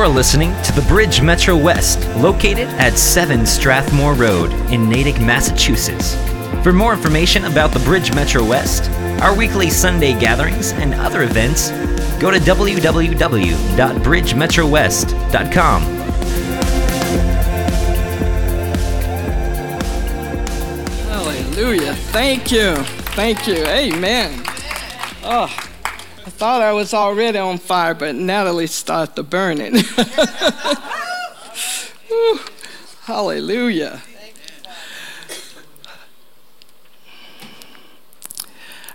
You're listening to the Bridge Metro West, located at 7 Strathmore Road in Natick, Massachusetts. For more information about the Bridge Metro West, our weekly Sunday gatherings, and other events, go to www.bridgemetrowest.com. Hallelujah. Thank you. Thank you. Amen. Oh, I thought I was already on fire, but Natalie started burning. Hallelujah.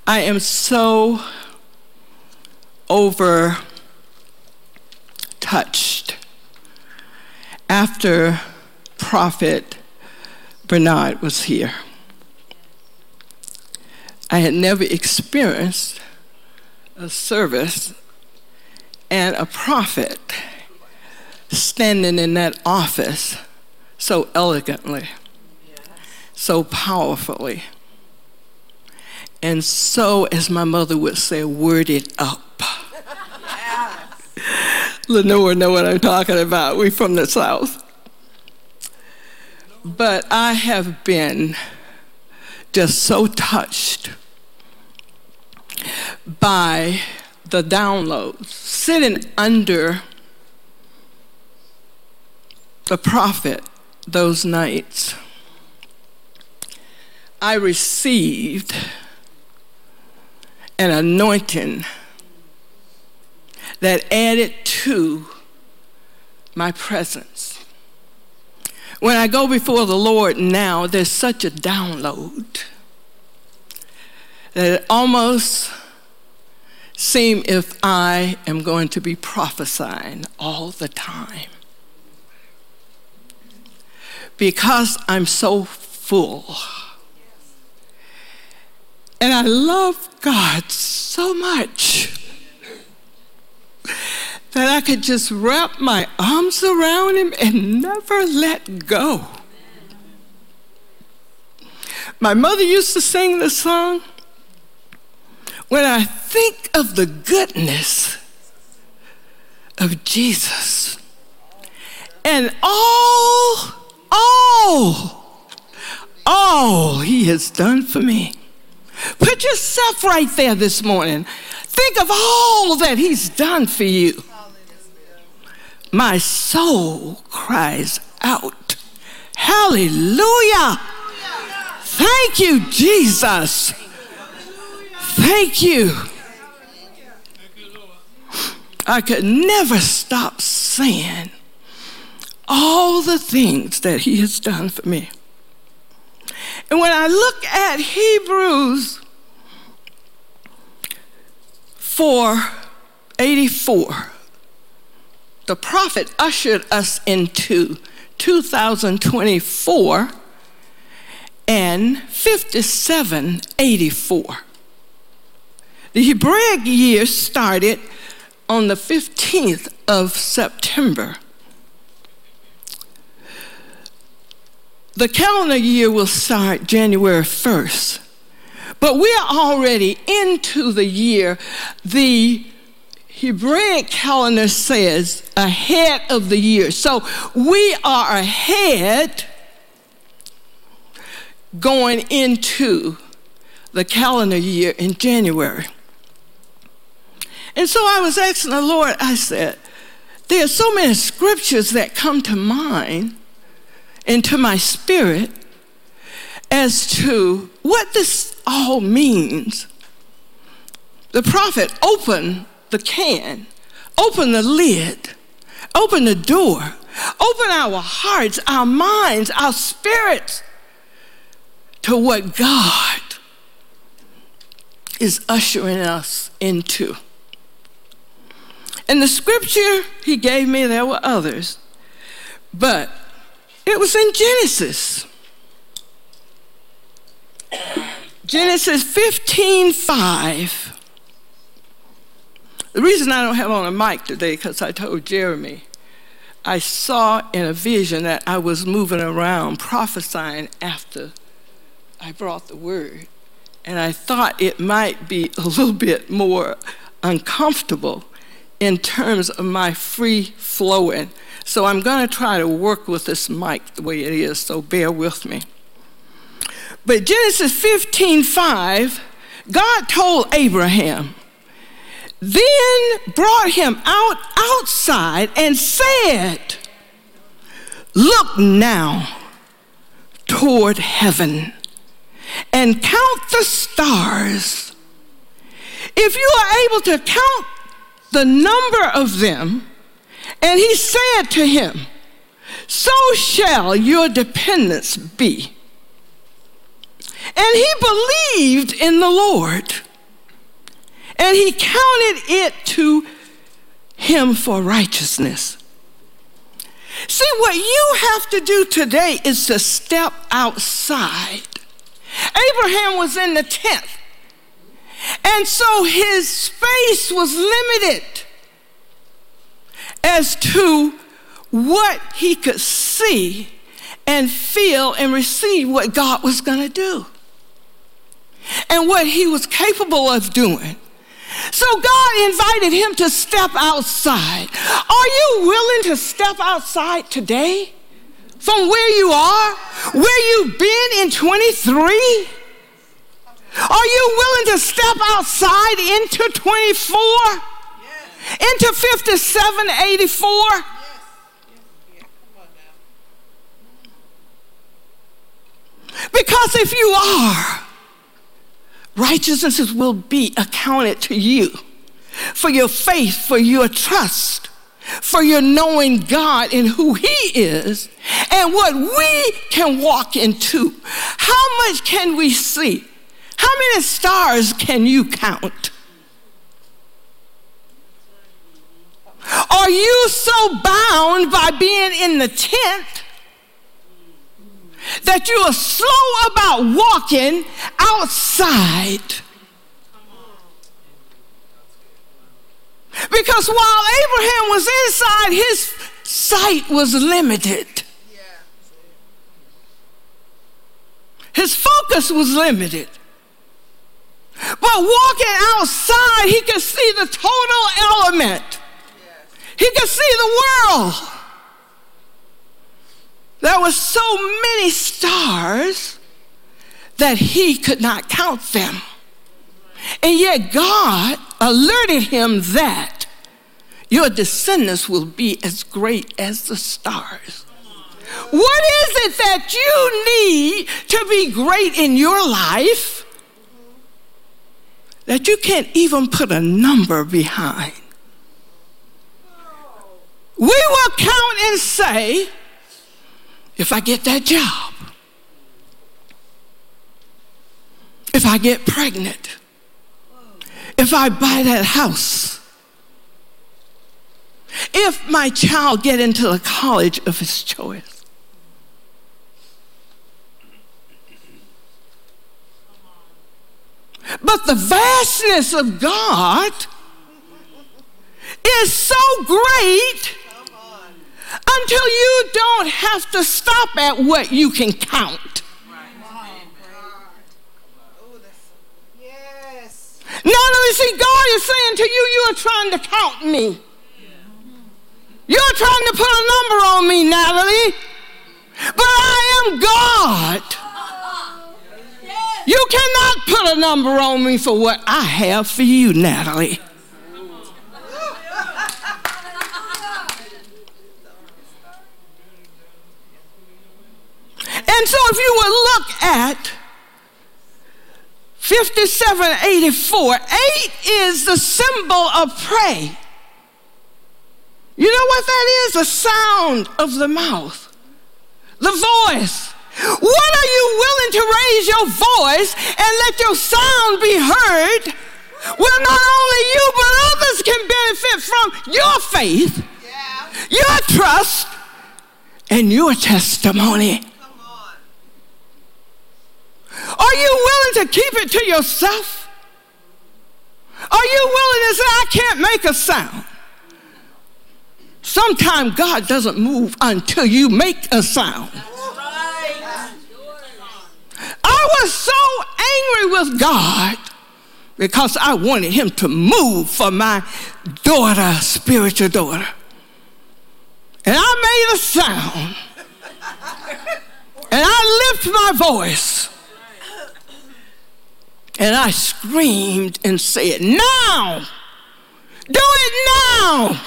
I am so over touched after Prophet Bernard was here. I had never experienced a service and a prophet standing in that office so elegantly, so powerfully, and so, as my mother would say, worded up. Lenore know what I'm talking about. We're from the South. But I have been just so touched by the downloads, sitting under the prophet those nights. I received an anointing that added to my presence. When I go before the Lord now, there's such a download that it almost seems if I am going to be prophesying all the time. Because I'm so full. And I love God so much that I could just wrap my arms around him and never let go. My mother used to sing this song, When I think of the goodness of Jesus and all, all, all he has done for me. Put yourself right there this morning. Think of all that he's done for you my soul cries out, Hallelujah! Thank you, Jesus. Thank you. I could never stop saying all the things that he has done for me. And when I look at Hebrews 4 84, the prophet ushered us into 2024 and 5784. The Hebraic year started on the 15th of September. The calendar year will start January 1st. But we're already into the year. The Hebraic calendar says ahead of the year. So we are ahead going into the calendar year in January. And so I was asking the Lord, I said, there are so many scriptures that come to mind into my spirit as to what this all means. The prophet opened the can, open the lid, open the door, open our hearts, our minds, our spirits to what God is ushering us into. And the scripture he gave me, there were others, but it was in Genesis. Genesis 15 5. The reason I don't have on a mic today, because I told Jeremy, I saw in a vision that I was moving around prophesying after I brought the word. And I thought it might be a little bit more uncomfortable in terms of my free flowing. So I'm going to try to work with this mic the way it is, so bear with me. But Genesis 15 5, God told Abraham, then brought him out outside and said, Look now toward heaven and count the stars. If you are able to count the number of them, and he said to him, So shall your dependence be. And he believed in the Lord, and he counted it to him for righteousness. See, what you have to do today is to step outside. Abraham was in the tent, and so his space was limited as to what he could see and feel and receive what God was going to do and what he was capable of doing. So God invited him to step outside. Are you willing to step outside today from where you are, where you've been in 23? Are you willing to step outside into 24? Yes. Into 5784? Yes. Because if you are, righteousness will be accounted to you for your faith, for your trust, for your knowing God and who He is, and what we can walk into. How much can we see? How many stars can you count? Are you so bound by being in the tent that you are slow about walking outside. Because while Abraham was inside, his sight was limited. His focus was limited. But walking outside, he could see the total element. He could see the world. There were so many stars that he could not count them. And yet God alerted him that your descendants will be as great as the stars. What is it that you need to be great in your life that you can't even put a number behind? We will count and say, if I get that job, if I get pregnant, if I buy that house, if my child get into the college of his choice. But the vastness of God is so great until you don't have to stop at what you can count. Not only see, God is saying to you, you are trying to count me. You're trying to put a number on me, Natalie. But I am God. You cannot put a number on me for what I have for you, Natalie. And so if you will look at 5784, 8 is the symbol of pray. You know what that is? The sound of the mouth, the voice. What are you willing to raise your voice and let your sound be heard? Well, not only you, but others can benefit from your faith, yeah. your trust, and your testimony. Are you willing to keep it to yourself? Are you willing to say, I can't make a sound? Sometimes God doesn't move until you make a sound. I was so angry with God because I wanted him to move for my daughter, spiritual daughter. And I made a sound. And I lifted my voice. And I screamed and said, Now! Do it now!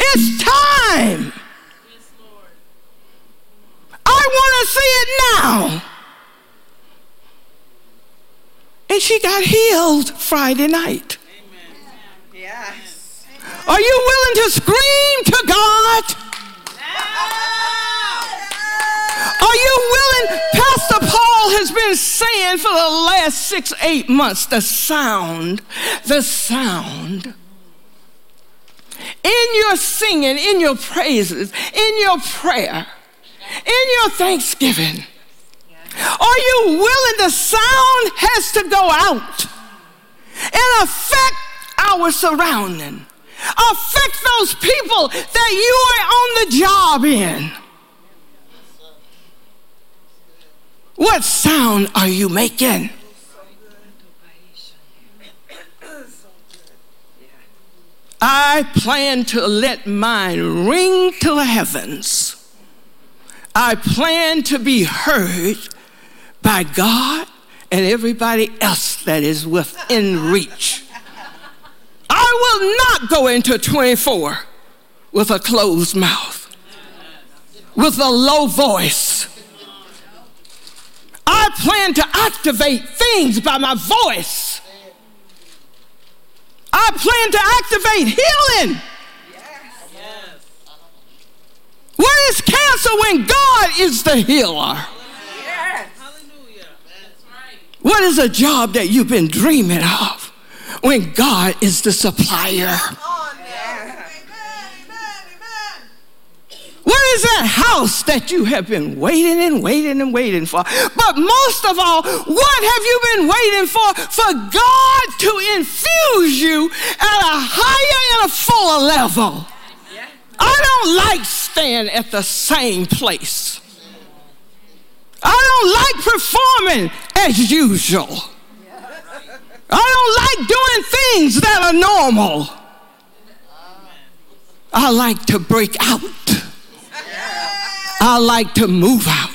It's time! I want to see it now! And she got healed Friday night. Yes. Are you willing to scream to God? Are you willing? Pastor Paul has been saying for the last six, eight months the sound, the sound. In your singing, in your praises, in your prayer, in your thanksgiving are you willing? The sound has to go out and affect our surrounding, affect those people that you are on the job in. What sound are you making? I plan to let mine ring to the heavens. I plan to be heard by God and everybody else that is within reach. I will not go into 24 with a closed mouth, with a low voice. I plan to activate things by my voice. I plan to activate healing. What is cancer when God is the healer? What is a job that you've been dreaming of when God is the supplier? What is that house that you have been waiting and waiting and waiting for? But most of all, what have you been waiting for? For God to infuse you at a higher and a fuller level. I don't like staying at the same place. I don't like performing as usual. I don't like doing things that are normal. I like to break out. I like to move out.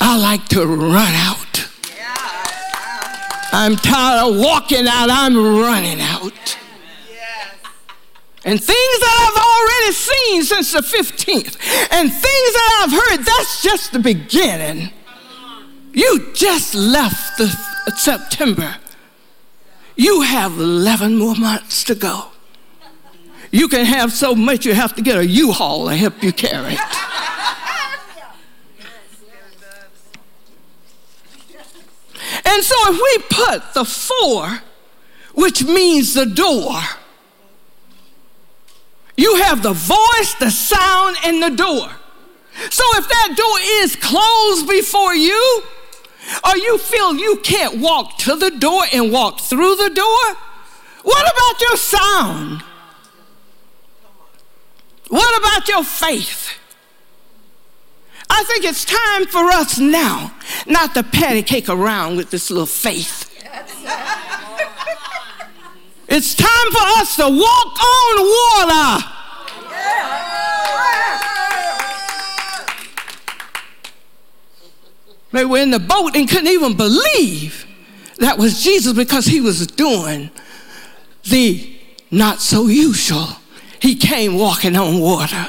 I like to run out. I'm tired of walking out, I'm running out. And things that I've already seen since the 15th, and things that I've heard, that's just the beginning. You just left the September. You have 11 more months to go. You can have so much you have to get a U-Haul to help you carry it. And so if we put the four, which means the door, you have the voice, the sound, and the door. So if that door is closed before you, or you feel you can't walk to the door and walk through the door, what about your sound? What about your faith? I think it's time for us now not to patty cake around with this little faith. It's time for us to walk on water. They were in the boat and couldn't even believe that was Jesus because he was doing the not so usual. He came walking on water.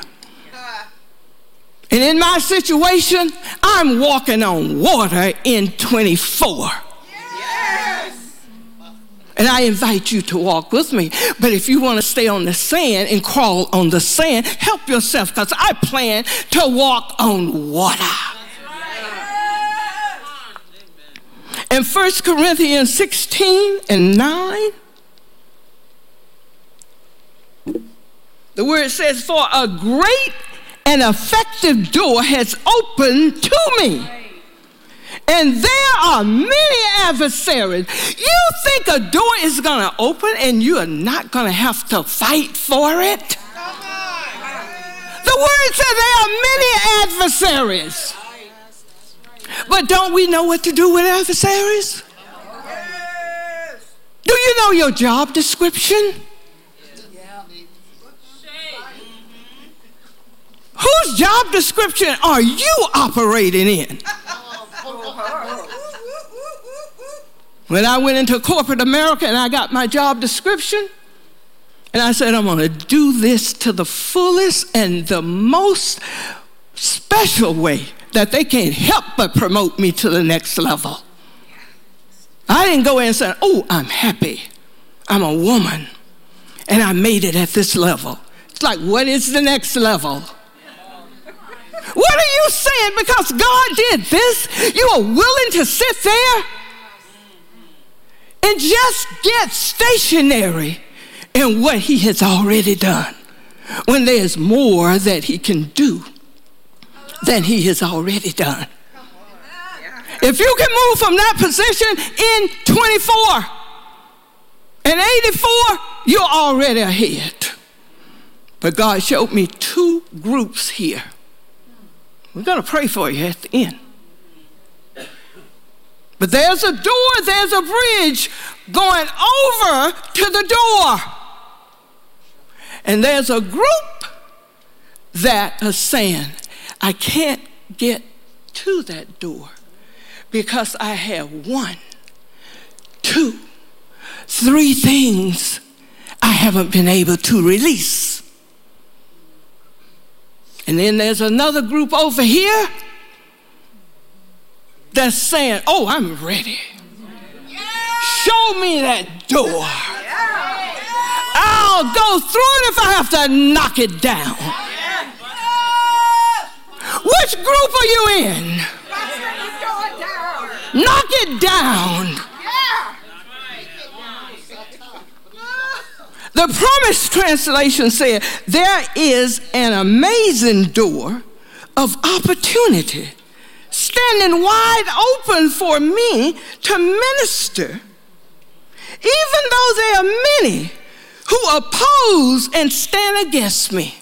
And in my situation, I'm walking on water in 24. And I invite you to walk with me. But if you want to stay on the sand and crawl on the sand, help yourself because I plan to walk on water. In 1 Corinthians 16 and 9, the word says, For a great and effective door has opened to me and there are many adversaries. You think a door is going to open and you are not going to have to fight for it? The word says there are many adversaries. But don't we know what to do with adversaries? Do you know your job description? Whose job description are you operating in? When I went into corporate America and I got my job description, and I said, I'm going to do this to the fullest and the most special way that they can't help but promote me to the next level. I didn't go in and say, Oh, I'm happy. I'm a woman and I made it at this level. It's like, what is the next level? What are you saying? Because God did this, you are willing to sit there and just get stationary in what He has already done when there's more that He can do than He has already done. If you can move from that position in 24 and 84, you're already ahead. But God showed me two groups here. We're going to pray for you at the end. But there's a door, there's a bridge going over to the door. And there's a group that are saying, I can't get to that door because I have one, two, three things I haven't been able to release. And then there's another group over here that's saying, Oh, I'm ready. Show me that door. I'll go through it if I have to knock it down. Which group are you in? Knock it down. The promise translation said, There is an amazing door of opportunity standing wide open for me to minister, even though there are many who oppose and stand against me.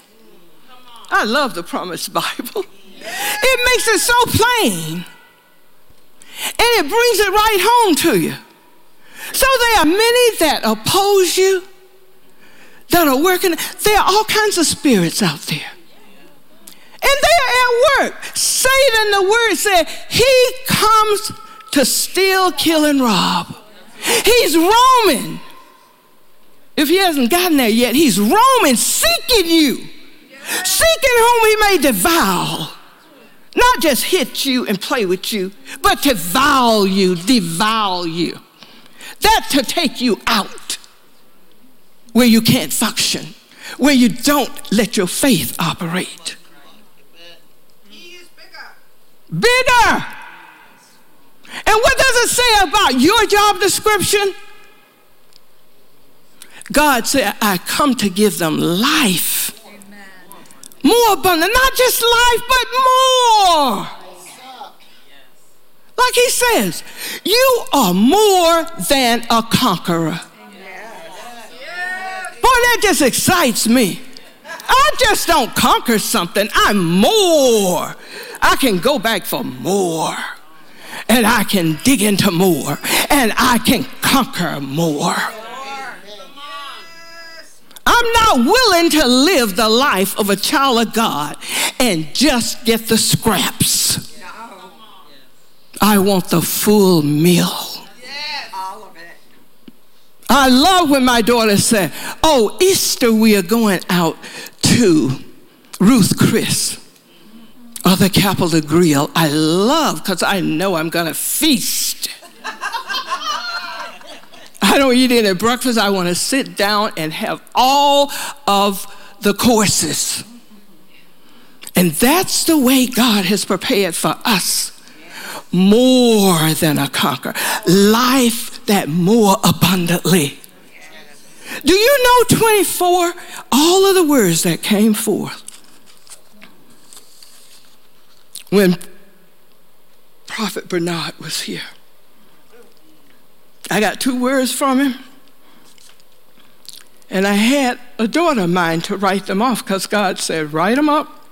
I love the Promise Bible. It makes it so plain and it brings it right home to you. So there are many that oppose you, that are working. There are all kinds of spirits out there. And they are at work. Satan, the word said, he comes to steal, kill, and rob. He's roaming. If he hasn't gotten there yet, he's roaming, seeking you, seeking whom he may devour. Not just hit you and play with you, but devour you, devour you. That to take you out where you can't function, where you don't let your faith operate. Bigger. And what does it say about your job description? God said, I come to give them life. Amen. More abundant, not just life, but more. Like he says, you are more than a conqueror. That just excites me. I just don't conquer something, I'm more. I can go back for more. And I can dig into more. And I can conquer more. I'm not willing to live the life of a child of God and just get the scraps. I want the full meal. I love when my daughter said, Oh, Easter, we are going out to Ruth Chris or the Capital Grille. I love because I know I'm going to feast. I don't eat any breakfast. I want to sit down and have all of the courses. And that's the way God has prepared for us more than a conqueror, life that more abundantly. Do you know 24? All of the words that came forth when Prophet Bernard was here. I got two words from him. And I had a daughter of mine to write them off because God said, write them up.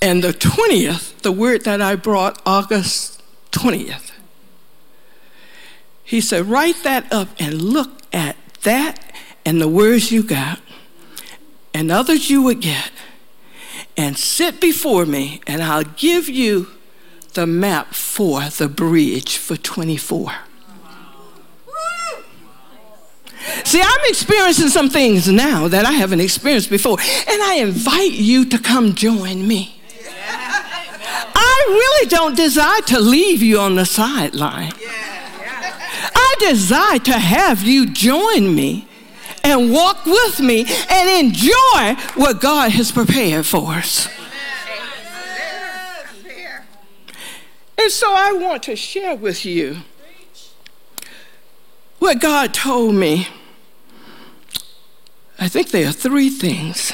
And the 20th the word that I brought August 20th. He said, write that up and look at that and the words you got and others you would get and sit before me and I'll give you the map for the bridge for 24. See, I'm experiencing some things now that I haven't experienced before, and I invite you to come join me. I really don't desire to leave you on the sideline. I desire to have you join me and walk with me and enjoy what God has prepared for us. And so I want to share with you what God told me. I think there are three things.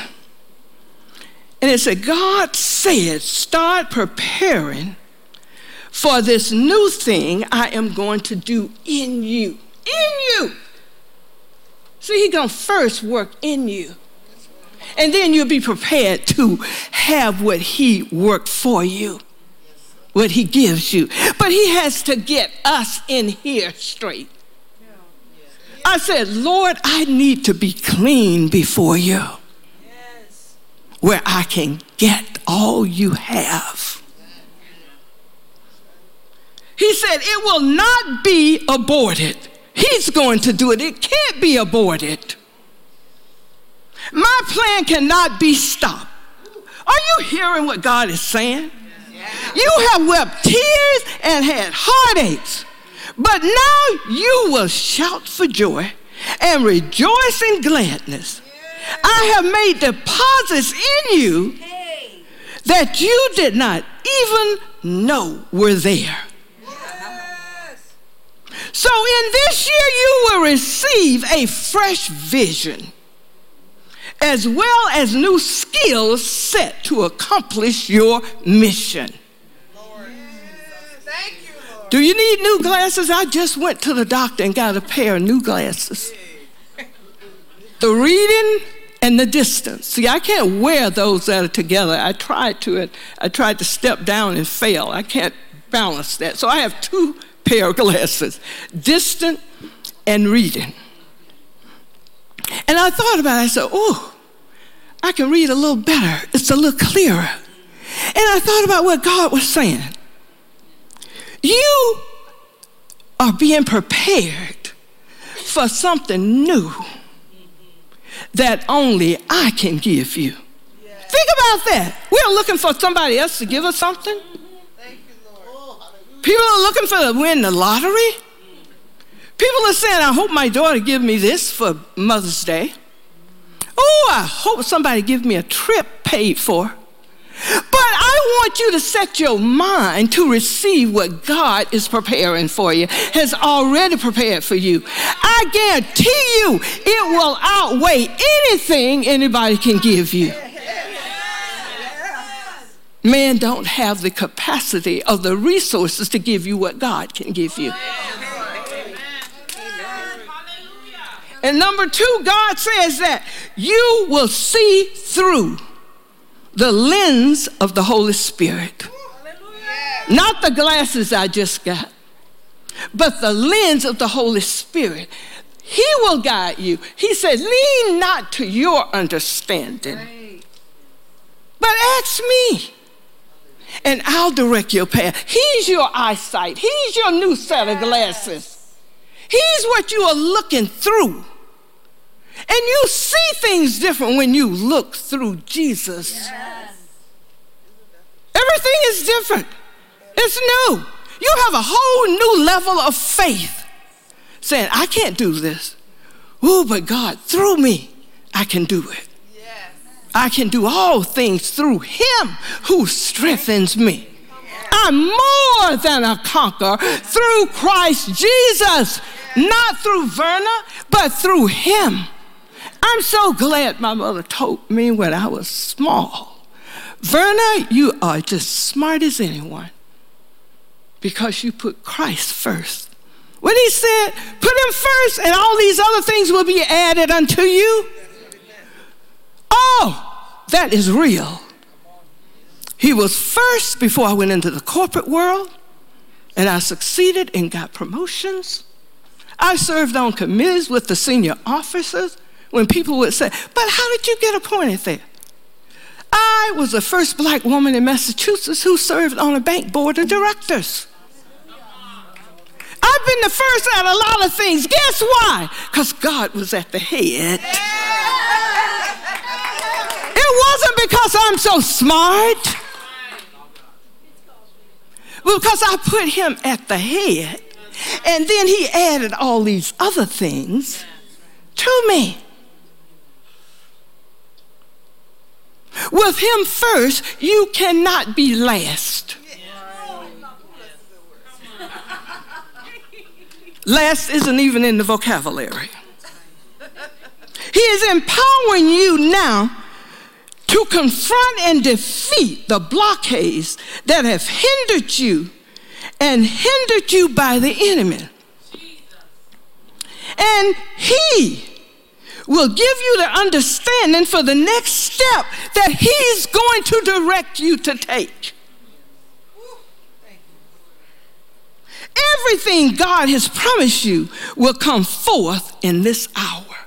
And it said, God said, start preparing for this new thing I am going to do in you. In you. See, He's going to first work in you. And then you'll be prepared to have what He worked for you what he gives you. But he has to get us in here straight. I said, Lord, I need to be clean before you where I can get all you have. He said, It will not be aborted. He's going to do it. It can't be aborted. My plan cannot be stopped. Are you hearing what God is saying? You have wept tears and had heartaches, but now you will shout for joy and rejoice in gladness. I have made deposits in you that you did not even know were there. So, in this year, you will receive a fresh vision as well as new skills set to accomplish your mission. Do you need new glasses? I just went to the doctor and got a pair of new glasses. The reading and the distance. See, I can't wear those that are together. I tried to it. I tried to step down and fail. I can't balance that. So I have two pair of glasses, distant and reading. And I thought about it. I said, oh, I can read a little better. It's a little clearer. And I thought about what God was saying. You are being prepared for something new that only I can give you. Think about that. We're looking for somebody else to give us something. People are looking for to win the lottery. People are saying, I hope my daughter give me this for Mother's Day. Oh, I hope somebody give me a trip paid for. But I want you to set your mind to receive what God is preparing for you, has already prepared for you. I guarantee you it will outweigh anything anybody can give you. Man don't have the capacity or the resources to give you what God can give you. And number two, God says that you will see through the lens of the Holy Spirit. Not the glasses I just got, but the lens of the Holy Spirit. He will guide you. He said, Lean not to your understanding, but ask me, and I'll direct your path. He's your eyesight, He's your new set of glasses. He's what you are looking through. And you see things different when you look through Jesus. Everything is different. It's new. You have a whole new level of faith saying, I can't do this. Oh, but God, through me, I can do it. I can do all things through Him who strengthens me. I'm more than a conqueror through Christ Jesus, not through Verna, but through Him. I'm so glad my mother told me when I was small. Verna, you are just smart as anyone because you put Christ first. When he said, put him first and all these other things will be added unto you. Oh, that is real. He was first before I went into the corporate world, and I succeeded and got promotions. I served on committees with the senior officers when people would say, But how did you get appointed there? I was the first black woman in Massachusetts who served on a bank board of directors. I've been the first at a lot of things. Guess why? Because God was at the head. Wasn't because I'm so smart, because I put him at the head. And then he added all these other things to me. With him first, you cannot be last. Last isn't even in the vocabulary. He is empowering you now to confront and defeat the blockades that have hindered you and hindered you by the enemy. And He will give you the understanding for the next step that He's going to direct you to take. Everything God has promised you will come forth in this hour.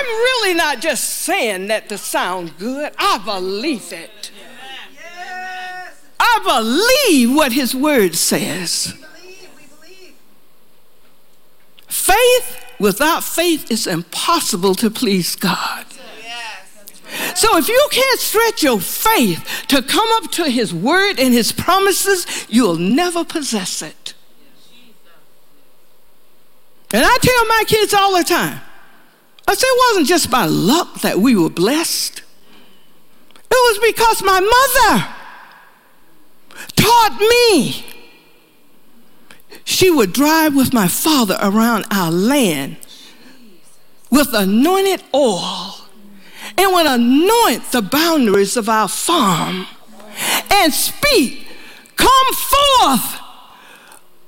I'm really not just saying that to sound good, I believe it. I believe what His Word says. Faith without faith is impossible to please God. So if you can't stretch your faith to come up to his word and his promises, you'll never possess it. And I tell my kids all the time, I say it wasn't just by luck that we were blessed. It was because my mother taught me. She would drive with my father around our land with anointed oil and would anoint the boundaries of our farm and speak, Come forth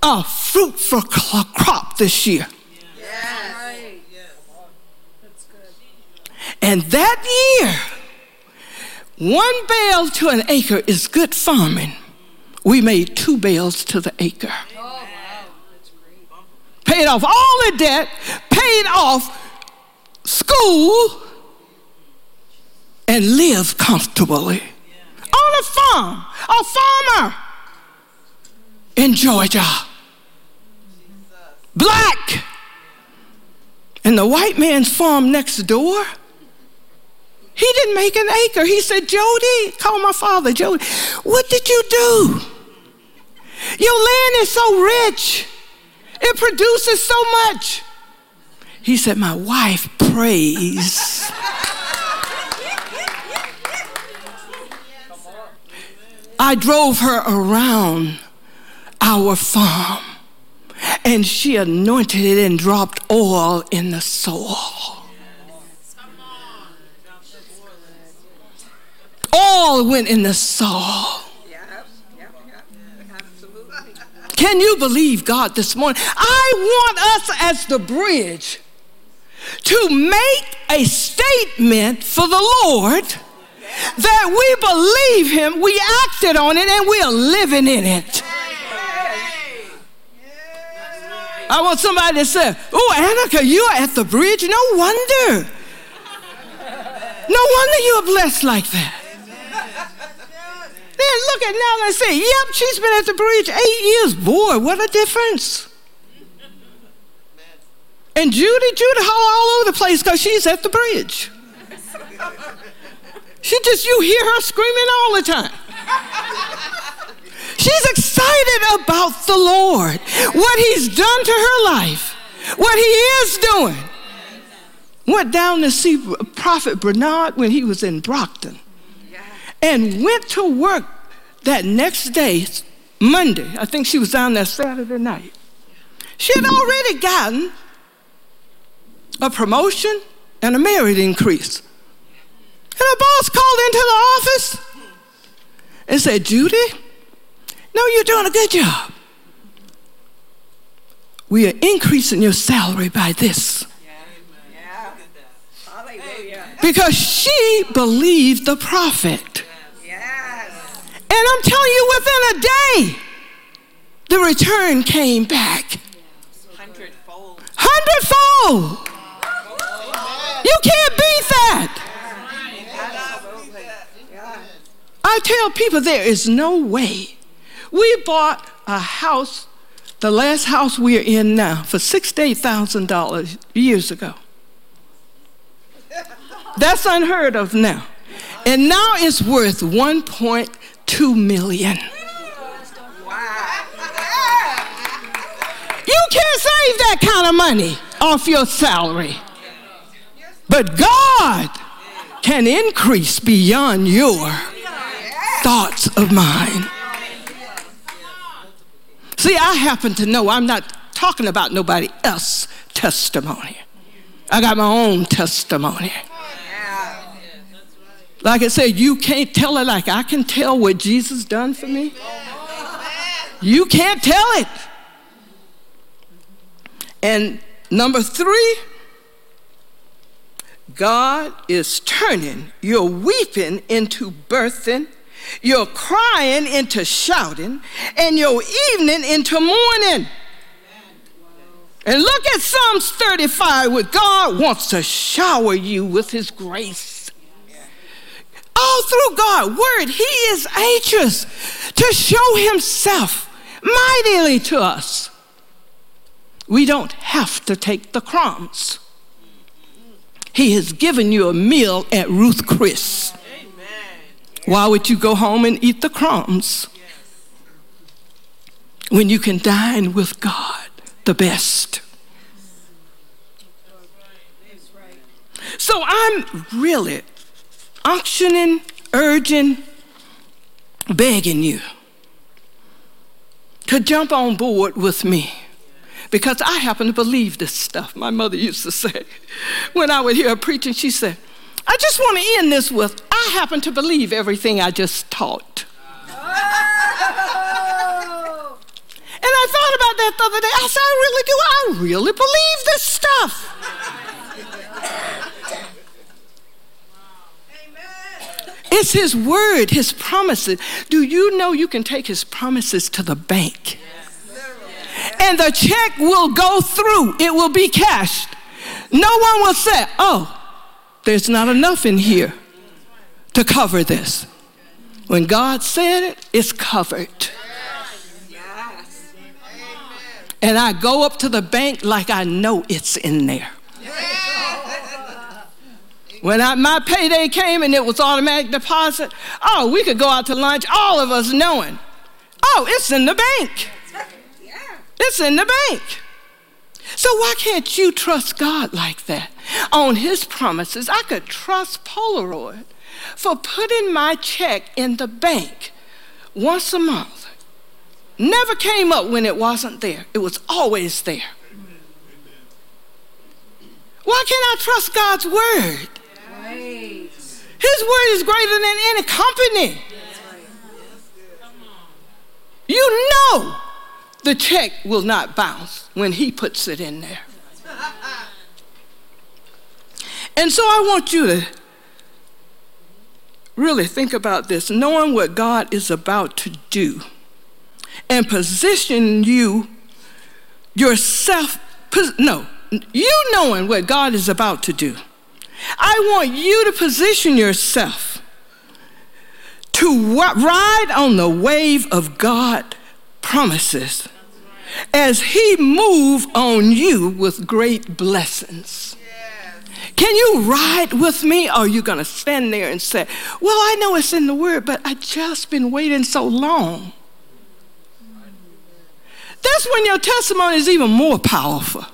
a fruitful crop this year. And that year, one bale to an acre is good farming. We made two bales to the acre. Paid off all the debt, paid off school, and live comfortably on a farm, a farmer in Georgia. Black. And the white man's farm next door, didn't make an acre. He said, Jody, call my father, Jody, what did you do? Your land is so rich, it produces so much. He said, My wife prays. I drove her around our farm and she anointed it and dropped oil in the soil. All went in the soil. Can you believe God this morning? I want us as the bridge to make a statement for the Lord that we believe him, we acted on it, and we are living in it. I want somebody to say, Oh, Annika, you're at the bridge. No wonder. No wonder you're blessed like that. Then look at now and say, Yep, she's been at the bridge eight years. Boy, what a difference. And Judy, Judy how all over the place because she's at the bridge. She just, you hear her screaming all the time. She's excited about the Lord, what He's done to her life, what He is doing. Went down to see Prophet Bernard when he was in Brockton and went to work that next day, Monday. I think she was down there Saturday night. She had already gotten a promotion and a merit increase. And her boss called into the office and said, Judy, no, you're doing a good job. We are increasing your salary by this. Because she believed the prophet. A day, the return came back. Hundredfold. Hundredfold. You can't beat that. I tell people there is no way. We bought a house, the last house we're in now, for $68,000 years ago. That's unheard of now. And now it's worth 1.2 million. You can't save that kind of money off your salary. But God can increase beyond your thoughts of mine. See, I happen to know I'm not talking about nobody else's testimony. I got my own testimony. Like I said, you can't tell it like I can tell what Jesus done for me. You can't tell it. And number three, God is turning your weeping into birthing, your crying into shouting, and your evening into mourning. And look at Psalms 35 where God wants to shower you with his grace all through God's word, He is anxious to show Himself mightily to us. We don't have to take the crumbs. He has given you a meal at Ruth Chris. Why would you go home and eat the crumbs when you can dine with God, the best? So I'm really unctioning, urging, begging you to jump on board with me because I happen to believe this stuff. My mother used to say, when I would hear her preaching, she said, I just want to end this with, I happen to believe everything I just taught. And I thought about that the other day. I said, I really do. I really believe this stuff. It's His word, His promises. Do you know you can take His promises to the bank? And the check will go through, it will be cashed. No one will say, oh, there's not enough in here to cover this. When God said it, it's covered. And I go up to the bank like I know it's in there. When I, my payday came and it was automatic deposit, oh, we could go out to lunch, all of us knowing, oh, it's in the bank. It's in the bank. So why can't you trust God like that? On his promises, I could trust Polaroid for putting my check in the bank once a month. Never came up when it wasn't there. It was always there. Why can't I trust God's word? His word is greater than any company. You know the check will not bounce when he puts it in there. And so I want you to really think about this, knowing what God is about to do and position you yourself, no, you knowing what God is about to do I want you to position yourself to ride on the wave of God promises as he move on you with great blessings. Can you ride with me? Or are you going to stand there and say, Well, I know it's in the word, but I just been waiting so long? That's when your testimony is even more powerful.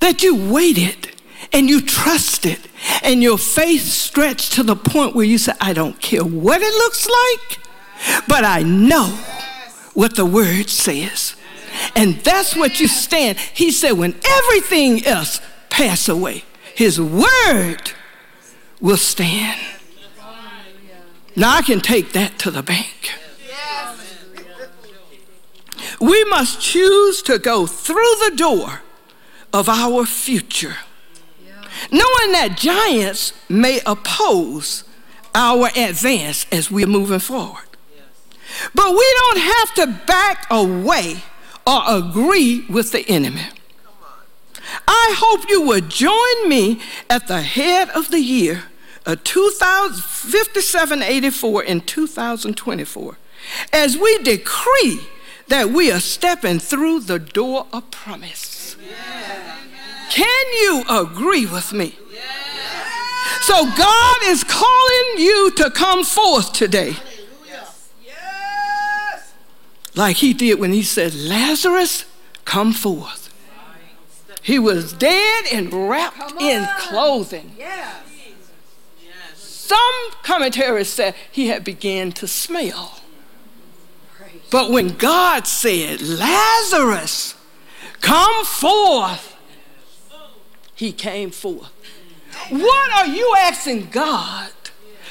That you waited and you trust it and your faith stretched to the point where you say, I don't care what it looks like, but I know what the word says. And that's what you stand. He said, when everything else pass away, his word will stand. Now I can take that to the bank. We must choose to go through the door of our future knowing that giants may oppose our advance as we're moving forward. But we don't have to back away or agree with the enemy. I hope you will join me at the head of the year of 5784 in 2024 as we decree that we are stepping through the door of promise. Can you agree with me? So God is calling you to come forth today. Like he did when he said, Lazarus, come forth. He was dead and wrapped in clothing. Some commentaries said he had begun to smell. But when God said, Lazarus, come forth, he came forth. What are you asking God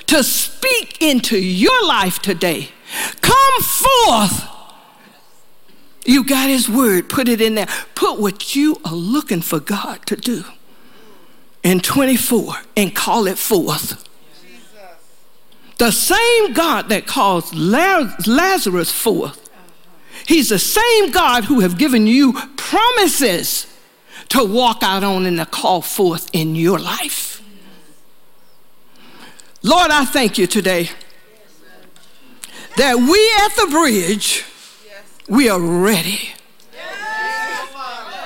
to speak into your life today? Come forth. You got his word, put it in there. Put what you are looking for God to do in 24 and call it forth. The same God that calls Lazarus forth, he's the same God who have given you promises to walk out on and to call forth in your life. Lord, I thank you today that we at the bridge, we are ready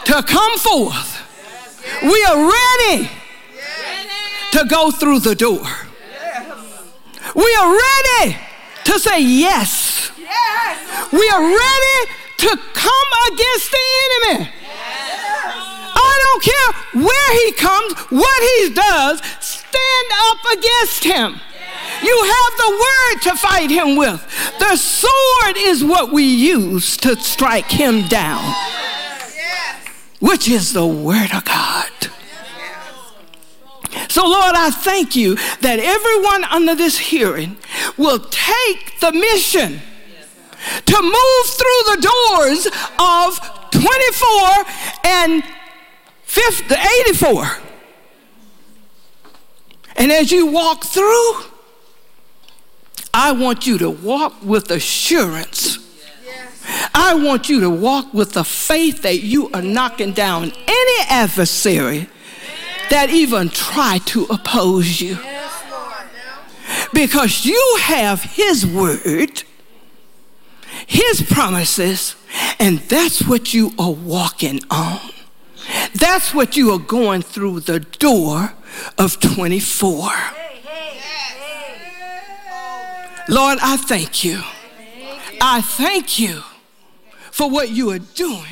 to come forth. We are ready to go through the door. We are ready to say yes. We are ready to come against the enemy. Don't care where he comes, what he does, stand up against him. You have the word to fight him with. The sword is what we use to strike him down, which is the word of God. So, Lord, I thank you that everyone under this hearing will take the mission to move through the doors of 24 and 50, to 84. And as you walk through, I want you to walk with assurance. I want you to walk with the faith that you are knocking down any adversary that even try to oppose you. Because you have His word, His promises, and that's what you are walking on. That's what you are going through the door of 24. Lord, I thank you. I thank you for what you are doing.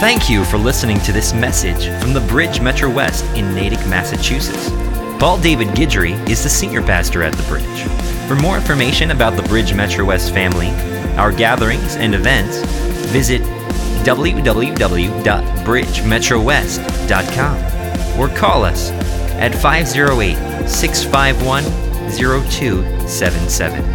Thank you for listening to this message from the Bridge Metro West in Natick, Massachusetts. Paul David Guidry is the senior pastor at the Bridge. For more information about the Bridge Metro West family, our gatherings, and events, visit www.bridgemetrowest.com or call us at 508 651 0277.